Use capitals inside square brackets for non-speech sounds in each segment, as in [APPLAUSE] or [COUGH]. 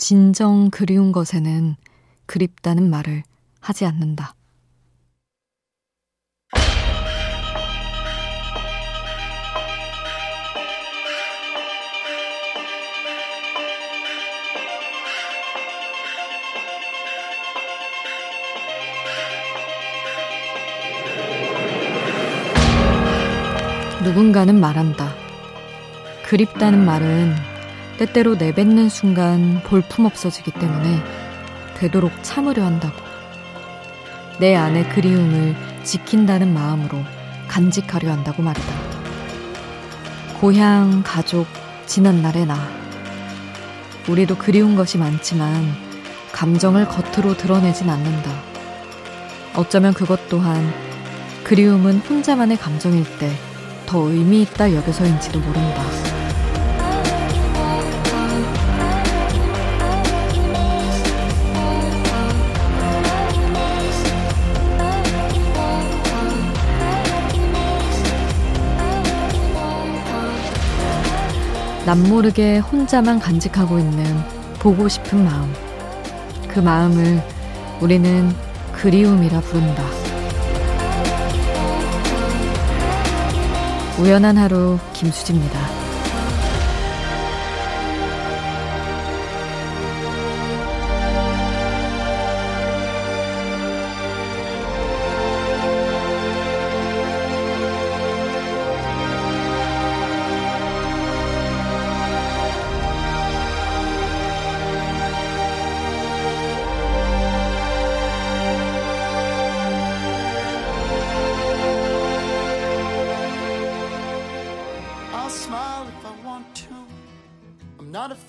진정 그리운 것에는 그립다는 말을 하지 않는다. 누군가는 말한다. 그립다는 말은 때때로 내뱉는 순간 볼품 없어지기 때문에 되도록 참으려 한다고. 내 안의 그리움을 지킨다는 마음으로 간직하려 한다고 말이다. 고향, 가족, 지난 날의 나. 우리도 그리운 것이 많지만 감정을 겉으로 드러내진 않는다. 어쩌면 그것 또한 그리움은 혼자만의 감정일 때 더 의미 있다 여겨서인지도 모른다. 남모르게 혼자만 간직하고 있는 보고 싶은 마음. 그 마음을 우리는 그리움이라 부른다. 우연한 하루 김수지입니다.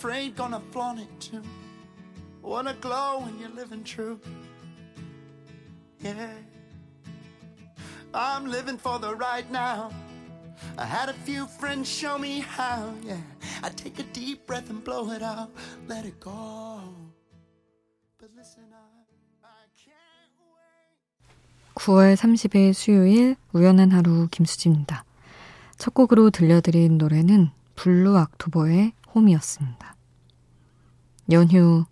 Afraid, gonna flaunt it too. Wanna glow when you're living true. Yeah. I'm living for the right now. I had a few friends show me how. Yeah. I take a deep breath and blow it out. Let it go. But listen up. 9월 30일 수요일 우연한 하루 김수지입니다. 첫 곡으로 들려드린 노래는 Blue October의 Home이었습니다. 연휴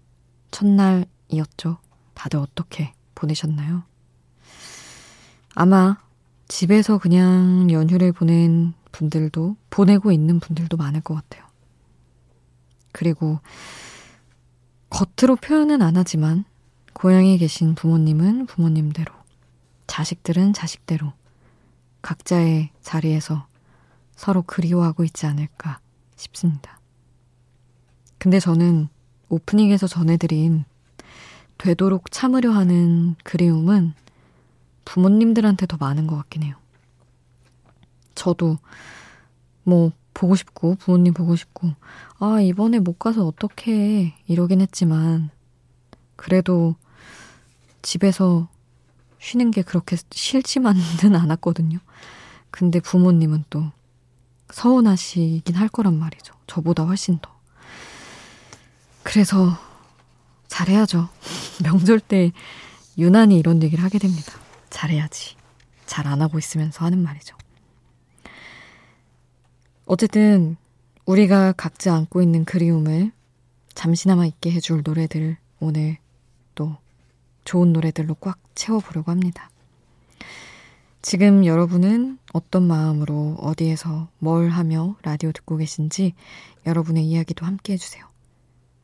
첫날이었죠. 다들 어떻게 보내셨나요? 아마 집에서 그냥 연휴를 보낸 분들도 보내고 있는 분들도 많을 것 같아요. 그리고 겉으로 표현은 안 하지만 고향에 계신 부모님은 부모님대로, 자식들은 자식대로 각자의 자리에서 서로 그리워하고 있지 않을까 싶습니다. 근데 저는 오프닝에서 전해드린 되도록 참으려 하는 그리움은 부모님들한테 더 많은 것 같긴 해요. 저도 뭐 보고 싶고 부모님 보고 싶고 아 이번에 못 가서 어떡해 이러긴 했지만 그래도 집에서 쉬는 게 그렇게 싫지만은 [LAUGHS] 않았거든요. 근데 부모님은 또 서운하시긴 할 거란 말이죠. 저보다 훨씬 더. 그래서 잘해야죠. 명절 때 유난히 이런 얘기를 하게 됩니다. 잘해야지. 잘 안 하고 있으면서 하는 말이죠. 어쨌든 우리가 각자 안고 있는 그리움을 잠시나마 있게 해줄 노래들 오늘 또 좋은 노래들로 꽉 채워보려고 합니다. 지금 여러분은 어떤 마음으로 어디에서 뭘 하며 라디오 듣고 계신지 여러분의 이야기도 함께 해주세요.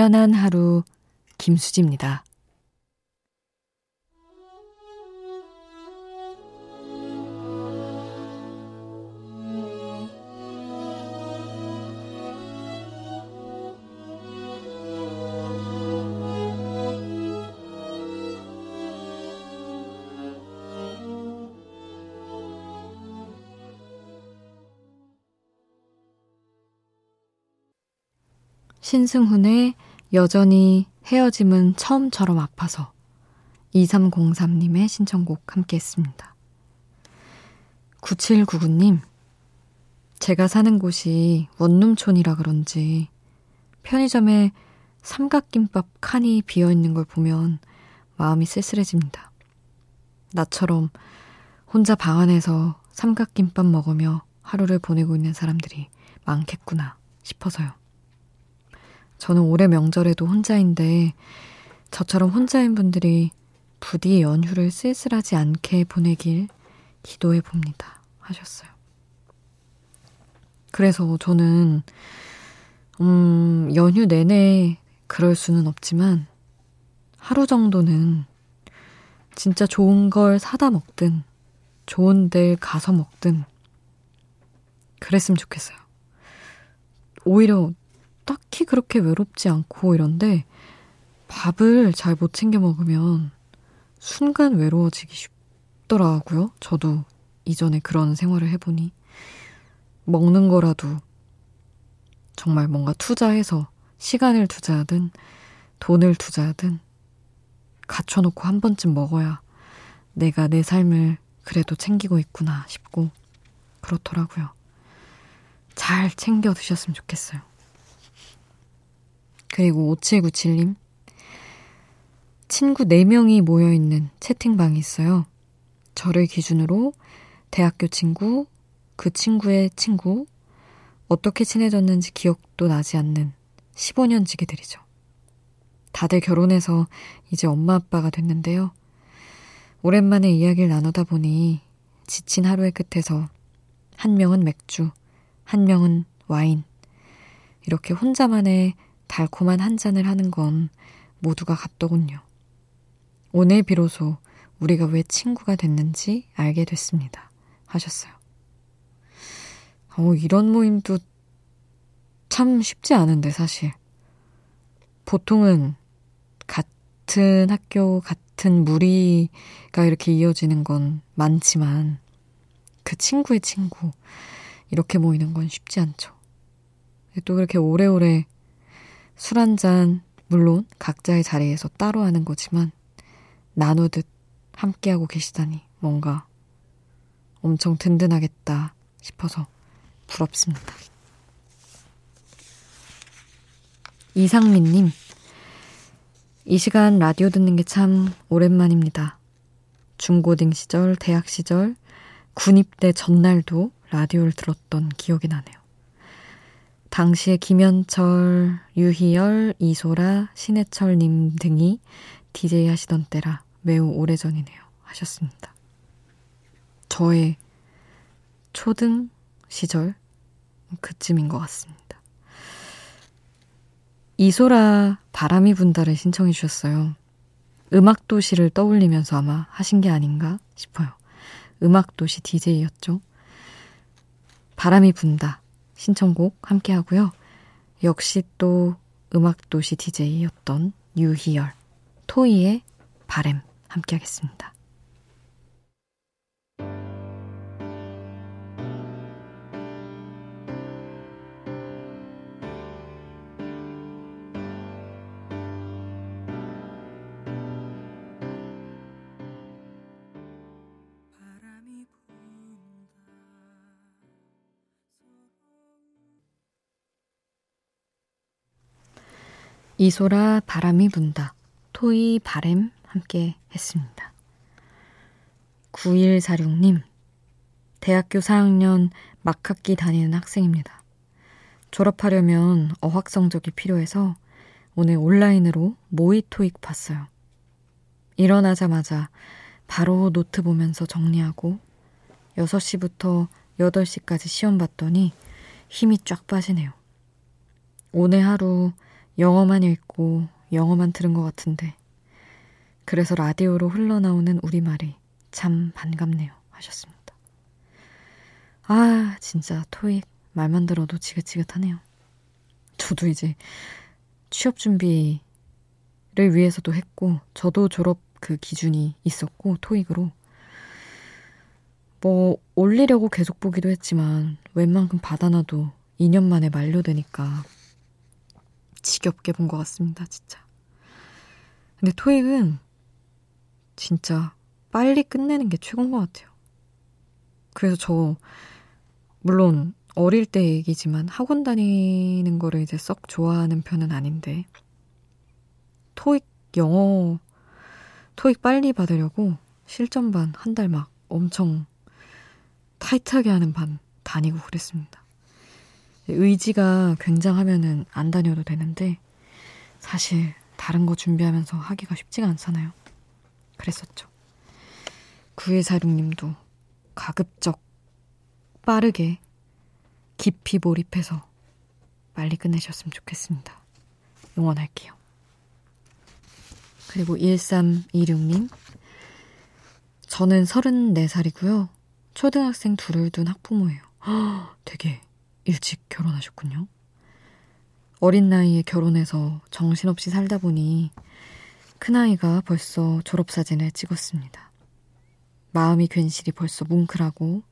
우연한 하루 김수지입니다. 신승훈의 여전히 헤어짐은 처음처럼 아파서 2303님의 신청곡 함께 했습니다. 9799님, 제가 사는 곳이 원룸촌이라 그런지 편의점에 삼각김밥 칸이 비어 있는 걸 보면 마음이 쓸쓸해집니다. 나처럼 혼자 방 안에서 삼각김밥 먹으며 하루를 보내고 있는 사람들이 많겠구나 싶어서요. 저는 올해 명절에도 혼자인데 저처럼 혼자인 분들이 부디 연휴를 쓸쓸하지 않게 보내길 기도해 봅니다. 하셨어요. 그래서 저는, 음, 연휴 내내 그럴 수는 없지만 하루 정도는 진짜 좋은 걸 사다 먹든 좋은 데 가서 먹든 그랬으면 좋겠어요. 오히려 딱히 그렇게 외롭지 않고 이런데 밥을 잘 못 챙겨 먹으면 순간 외로워지기 쉽더라고요. 저도 이전에 그런 생활을 해보니. 먹는 거라도 정말 뭔가 투자해서 시간을 투자하든 돈을 투자하든 갖춰놓고 한 번쯤 먹어야 내가 내 삶을 그래도 챙기고 있구나 싶고 그렇더라고요. 잘 챙겨 드셨으면 좋겠어요. 그리고 5797님. 친구 4명이 모여있는 채팅방이 있어요. 저를 기준으로 대학교 친구, 그 친구의 친구, 어떻게 친해졌는지 기억도 나지 않는 15년 지기들이죠. 다들 결혼해서 이제 엄마 아빠가 됐는데요. 오랜만에 이야기를 나누다 보니 지친 하루의 끝에서 한 명은 맥주, 한 명은 와인. 이렇게 혼자만의 달콤한 한 잔을 하는 건 모두가 같더군요. 오늘 비로소 우리가 왜 친구가 됐는지 알게 됐습니다. 하셨어요. 어, 이런 모임도 참 쉽지 않은데, 사실. 보통은 같은 학교, 같은 무리가 이렇게 이어지는 건 많지만, 그 친구의 친구, 이렇게 모이는 건 쉽지 않죠. 또 그렇게 오래오래 술 한 잔, 물론 각자의 자리에서 따로 하는 거지만, 나누듯 함께하고 계시다니 뭔가 엄청 든든하겠다 싶어서 부럽습니다. 이상민님, 이 시간 라디오 듣는 게 참 오랜만입니다. 중고등 시절, 대학 시절, 군입대 전날도 라디오를 들었던 기억이 나네요. 당시에 김현철, 유희열, 이소라, 신해철님 등이 DJ 하시던 때라 매우 오래전이네요. 하셨습니다. 저의 초등 시절 그쯤인 것 같습니다. 이소라 바람이 분다를 신청해 주셨어요. 음악도시를 떠올리면서 아마 하신 게 아닌가 싶어요. 음악도시 DJ였죠. 바람이 분다 신청곡 함께 하고요. 역시 또 음악도시 DJ였던 유희열, 토이의 바램 함께 하겠습니다. 이소라 바람이 분다. 토이 바램 함께 했습니다. 9146님, 대학교 4학년 막학기 다니는 학생입니다. 졸업하려면 어학 성적이 필요해서 오늘 온라인으로 모의 토익 봤어요. 일어나자마자 바로 노트 보면서 정리하고 6시부터 8시까지 시험 봤더니 힘이 쫙 빠지네요. 오늘 하루 영어만 읽고 영어만 들은 것 같은데 그래서 라디오로 흘러나오는 우리말이 참 반갑네요. 하셨습니다. 아, 진짜 토익 말만 들어도 지긋지긋하네요. 저도 이제 취업 준비를 위해서도 했고, 저도 졸업 그 기준이 있었고, 토익으로. 뭐, 올리려고 계속 보기도 했지만, 웬만큼 받아놔도 2년 만에 만료되니까 지겹게 본 것 같습니다, 진짜. 근데 토익은 진짜 빨리 끝내는 게 최고인 것 같아요. 그래서 저, 물론 어릴 때 얘기지만 학원 다니는 거를 이제 썩 좋아하는 편은 아닌데, 토익 영어, 토익 빨리 받으려고 실전반 한 달 막 엄청 타이트하게 하는 반 다니고 그랬습니다. 의지가 굉장하면은 안 다녀도 되는데, 사실 다른 거 준비하면서 하기가 쉽지가 않잖아요. 그랬었죠. 9146님도 가급적 빠르게 깊이 몰입해서 빨리 끝내셨으면 좋겠습니다. 응원할게요. 그리고 1326님. 저는 34살이고요. 초등학생 둘을 둔 학부모예요. 허, [GASPS] 되게 일찍 결혼하셨군요. 어린 나이에 결혼해서 정신없이 살다 보니 큰아이가 벌써 졸업사진을 찍었습니다. 마음이 괜시리 벌써 뭉클하고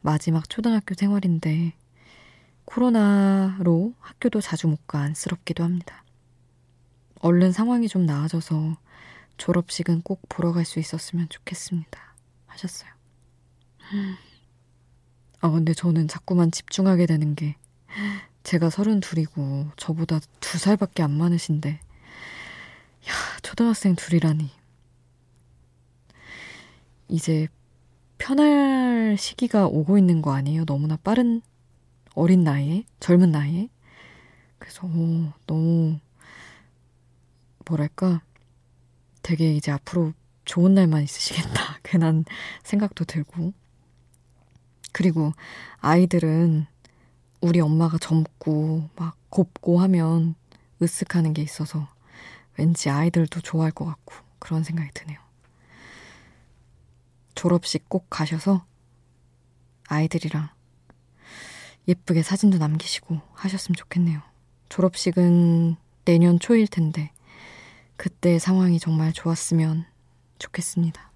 마지막 초등학교 생활인데 코로나로 학교도 자주 못 가 안쓰럽기도 합니다. 얼른 상황이 좀 나아져서 졸업식은 꼭 보러 갈 수 있었으면 좋겠습니다. 하셨어요. 아, 근데 저는 자꾸만 집중하게 되는 게 제가 서른 둘이고 저보다 두 살밖에 안 많으신데 야, 초등학생 둘이라니. 이제 편할 시기가 오고 있는 거 아니에요? 너무나 빠른 어린 나이에, 젊은 나이에. 그래서 오, 너무 뭐랄까 되게 이제 앞으로 좋은 날만 있으시겠다. [LAUGHS] 괜한 생각도 들고. 그리고 아이들은 우리 엄마가 젊고 막 곱고 하면 으쓱하는 게 있어서 왠지 아이들도 좋아할 것 같고 그런 생각이 드네요. 졸업식 꼭 가셔서 아이들이랑 예쁘게 사진도 남기시고 하셨으면 좋겠네요. 졸업식은 내년 초일 텐데 그때 상황이 정말 좋았으면 좋겠습니다.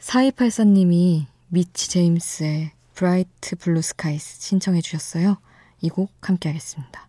4284님이 Mitch James의 Bright Blue Skies 신청해 주셨어요. 이 곡 함께 하겠습니다.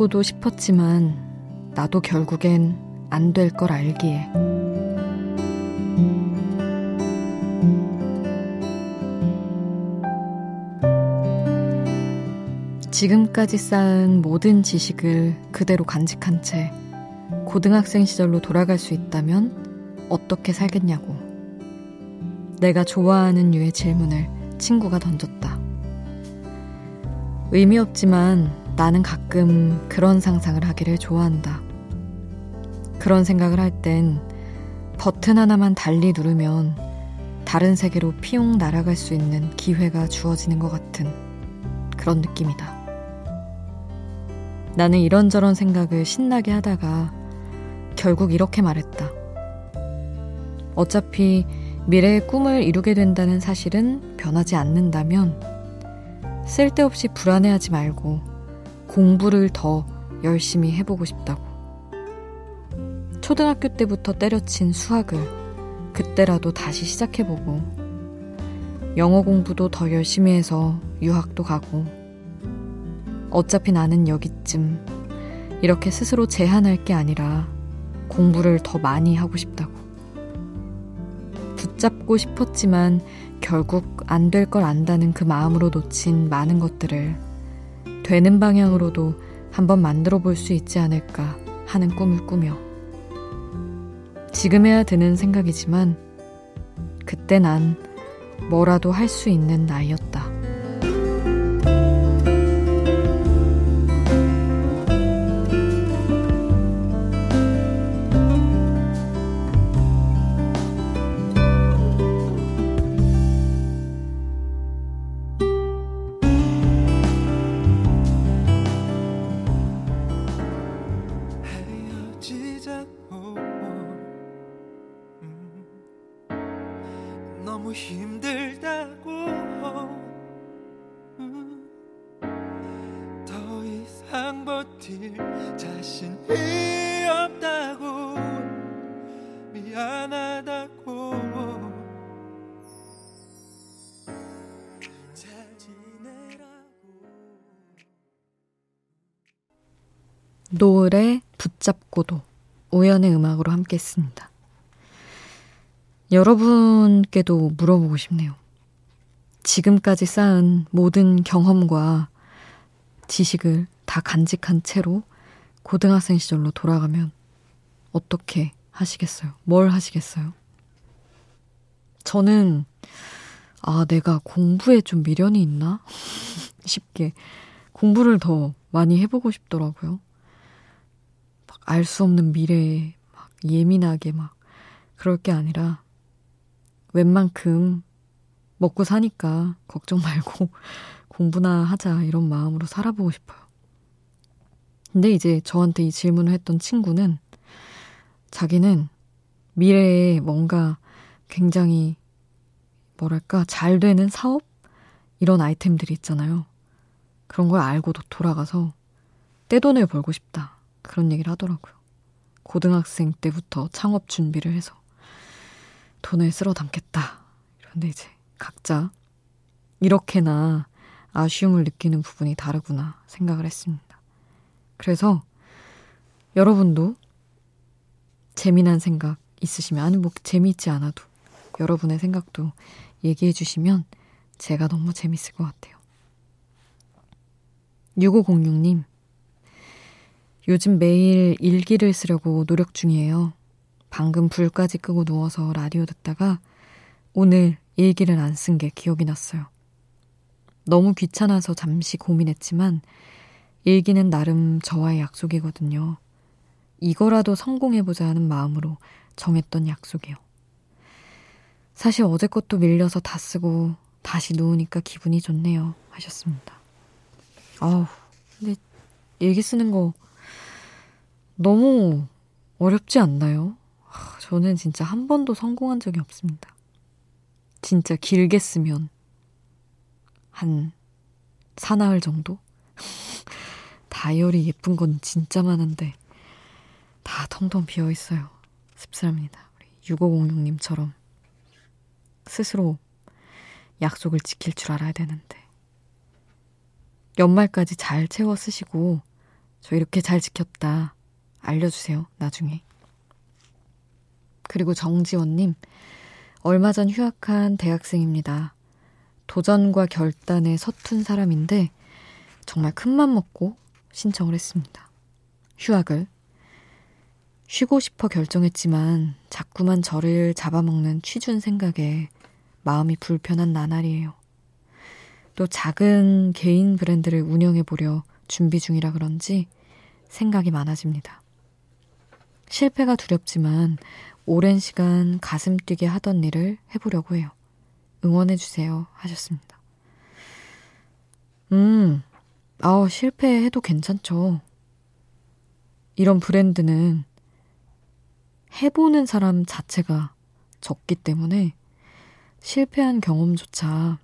붙잡고도 싶었지만 나도 결국엔 안 될 걸 알기에 지금까지 쌓은 모든 지식을 그대로 간직한 채 고등학생 시절로 돌아갈 수 있다면 어떻게 살겠냐고. 내가 좋아하는 유의 질문을 친구가 던졌다. 의미 없지만 나는 가끔 그런 상상을 하기를 좋아한다. 그런 생각을 할 땐 버튼 하나만 달리 누르면 다른 세계로 피용 날아갈 수 있는 기회가 주어지는 것 같은 그런 느낌이다. 나는 이런저런 생각을 신나게 하다가 결국 이렇게 말했다. 어차피 미래의 꿈을 이루게 된다는 사실은 변하지 않는다면 쓸데없이 불안해하지 말고 공부를 더 열심히 해보고 싶다고. 초등학교 때부터 때려친 수학을 그때라도 다시 시작해보고 영어 공부도 더 열심히 해서 유학도 가고 어차피 나는 여기쯤 이렇게 스스로 제한할 게 아니라 공부를 더 많이 하고 싶다고. 붙잡고 싶었지만 결국 안 될 걸 안다는 그 마음으로 놓친 많은 것들을 되는 방향으로도 한번 만들어 볼 수 있지 않을까 하는 꿈을 꾸며 지금해야 드는 생각이지만 그때 난 뭐라도 할 수 있는 나이였다. 노을의 붙잡고도 우연의 음악으로 함께 했습니다. 여러분께도 물어보고 싶네요. 지금까지 쌓은 모든 경험과 지식을 다 간직한 채로 고등학생 시절로 돌아가면 어떻게 하시겠어요? 뭘 하시겠어요? 저는, 아, 내가 공부에 좀 미련이 있나? [LAUGHS] 싶게 공부를 더 많이 해보고 싶더라고요. 알 수 없는 미래에 막 예민하게 막 그럴 게 아니라 웬만큼 먹고 사니까 걱정 말고 [LAUGHS] 공부나 하자 이런 마음으로 살아보고 싶어요. 근데 이제 저한테 이 질문을 했던 친구는 자기는 미래에 뭔가 굉장히 뭐랄까 잘 되는 사업 이런 아이템들이 있잖아요. 그런 걸 알고도 돌아가서 떼돈을 벌고 싶다. 그런 얘기를 하더라고요. 고등학생 때부터 창업 준비를 해서 돈을 쓸어 담겠다. 그런데 이제 각자 이렇게나 아쉬움을 느끼는 부분이 다르구나 생각을 했습니다. 그래서 여러분도 재미난 생각 있으시면, 아니, 뭐, 재미있지 않아도 여러분의 생각도 얘기해 주시면 제가 너무 재밌을 것 같아요. 6506님, 요즘 매일 일기를 쓰려고 노력 중이에요. 방금 불까지 끄고 누워서 라디오 듣다가 오늘 일기를 안 쓴 게 기억이 났어요. 너무 귀찮아서 잠시 고민했지만 일기는 나름 저와의 약속이거든요. 이거라도 성공해보자 하는 마음으로 정했던 약속이요. 사실 어제 것도 밀려서 다 쓰고 다시 누우니까 기분이 좋네요. 하셨습니다. 아우, 근데 일기 쓰는 거 너무 어렵지 않나요? 저는 진짜 한 번도 성공한 적이 없습니다. 진짜 길게 쓰면 한 사나흘 정도? [LAUGHS] 다이어리 예쁜 건 진짜 많은데 다 텅텅 비어 있어요. 씁쓸합니다. 우리 6506님처럼 스스로 약속을 지킬 줄 알아야 되는데 연말까지 잘 채워 쓰시고 저 이렇게 잘 지켰다. 알려주세요, 나중에. 그리고 정지원님, 얼마 전 휴학한 대학생입니다. 도전과 결단에 서툰 사람인데, 정말 큰맘 먹고 신청을 했습니다. 휴학을. 쉬고 싶어 결정했지만, 자꾸만 저를 잡아먹는 취준 생각에 마음이 불편한 나날이에요. 또 작은 개인 브랜드를 운영해 보려 준비 중이라 그런지 생각이 많아집니다. 실패가 두렵지만 오랜 시간 가슴 뛰게 하던 일을 해보려고 해요. 응원해주세요. 하셨습니다. 음, 아우, 실패해도 괜찮죠. 이런 브랜드는 해보는 사람 자체가 적기 때문에 실패한 경험조차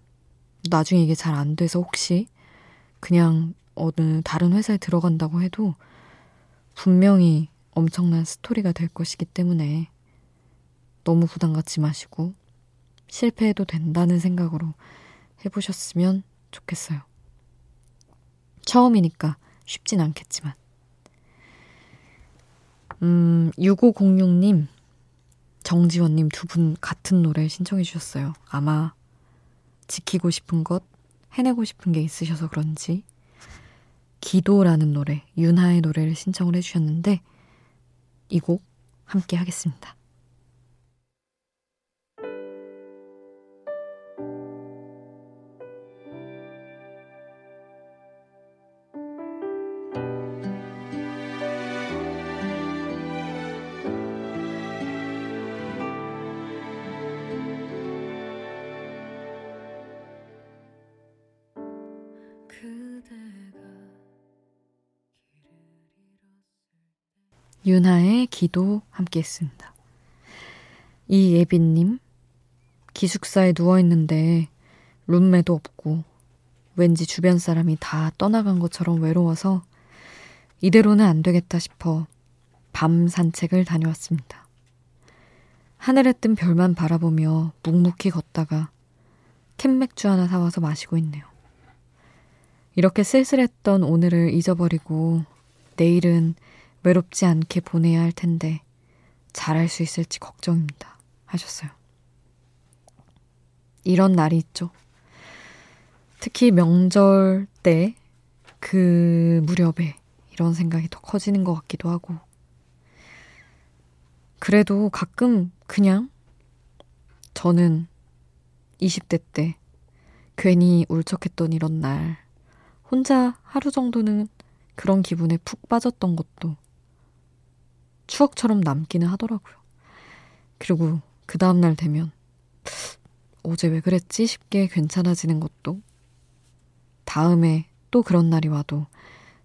나중에 이게 잘 안 돼서 혹시 그냥 어느 다른 회사에 들어간다고 해도 분명히 엄청난 스토리가 될 것이기 때문에 너무 부담 갖지 마시고 실패해도 된다는 생각으로 해보셨으면 좋겠어요. 처음이니까 쉽진 않겠지만. 음, 6506님, 정지원님 두 분 같은 노래 신청해 주셨어요. 아마 지키고 싶은 것, 해내고 싶은 게 있으셔서 그런지 기도라는 노래, 윤하의 노래를 신청을 해주셨는데, 이 곡 함께 하겠습니다. 윤하의 기도 함께 했습니다. 이예빈님, 기숙사에 누워있는데 룸메도 없고 왠지 주변 사람이 다 떠나간 것처럼 외로워서 이대로는 안 되겠다 싶어 밤 산책을 다녀왔습니다. 하늘에 뜬 별만 바라보며 묵묵히 걷다가 캔맥주 하나 사와서 마시고 있네요. 이렇게 쓸쓸했던 오늘을 잊어버리고 내일은 외롭지 않게 보내야 할 텐데 잘할 수 있을지 걱정입니다. 하셨어요. 이런 날이 있죠. 특히 명절 때 그 무렵에 이런 생각이 더 커지는 것 같기도 하고. 그래도 가끔 그냥 저는 20대 때 괜히 울적했던 이런 날 혼자 하루 정도는 그런 기분에 푹 빠졌던 것도 추억처럼 남기는 하더라고요. 그리고 그 다음날 되면 어제 왜 그랬지 싶게 괜찮아지는 것도 다음에 또 그런 날이 와도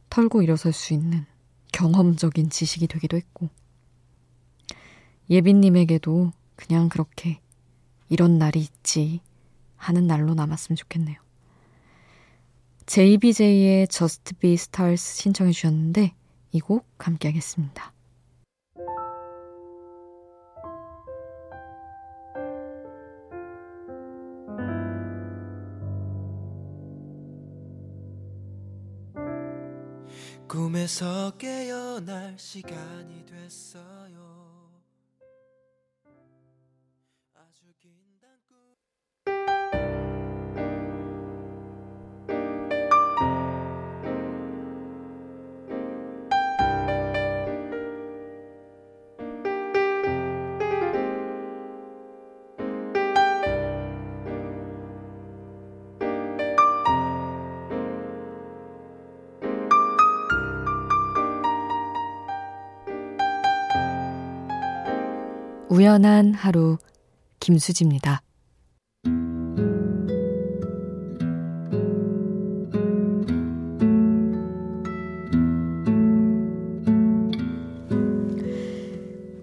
털고 일어설 수 있는 경험적인 지식이 되기도 했고 예빈님에게도 그냥 그렇게 이런 날이 있지 하는 날로 남았으면 좋겠네요. JBJ의 Just Be Stars 신청해 주셨는데 이 곡 함께 하겠습니다. 꿈에서 깨어날 시간이 됐어요. 우연한 하루 김수지입니다.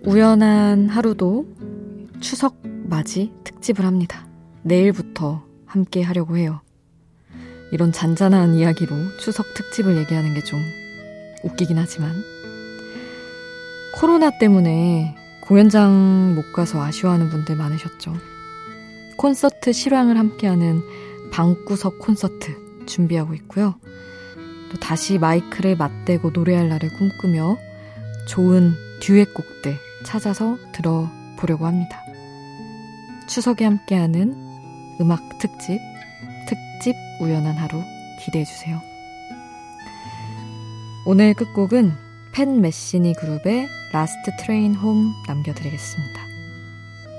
우연한 하루도 추석 맞이 특집을 합니다. 내일부터 함께 하려고 해요. 이런 잔잔한 이야기로 추석 특집을 얘기하는 게 좀 웃기긴 하지만 코로나 때문에 공연장 못 가서 아쉬워하는 분들 많으셨죠. 콘서트 실황을 함께하는 방구석 콘서트 준비하고 있고요. 또 다시 마이크를 맞대고 노래할 날을 꿈꾸며 좋은 듀엣곡들 찾아서 들어보려고 합니다. 추석에 함께하는 음악 특집, 특집 우연한 하루 기대해주세요. 오늘 끝곡은 Pat Metheny Group의 Last Train Home 남겨드리겠습니다.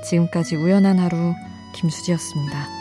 지금까지 우연한 하루 김수지였습니다.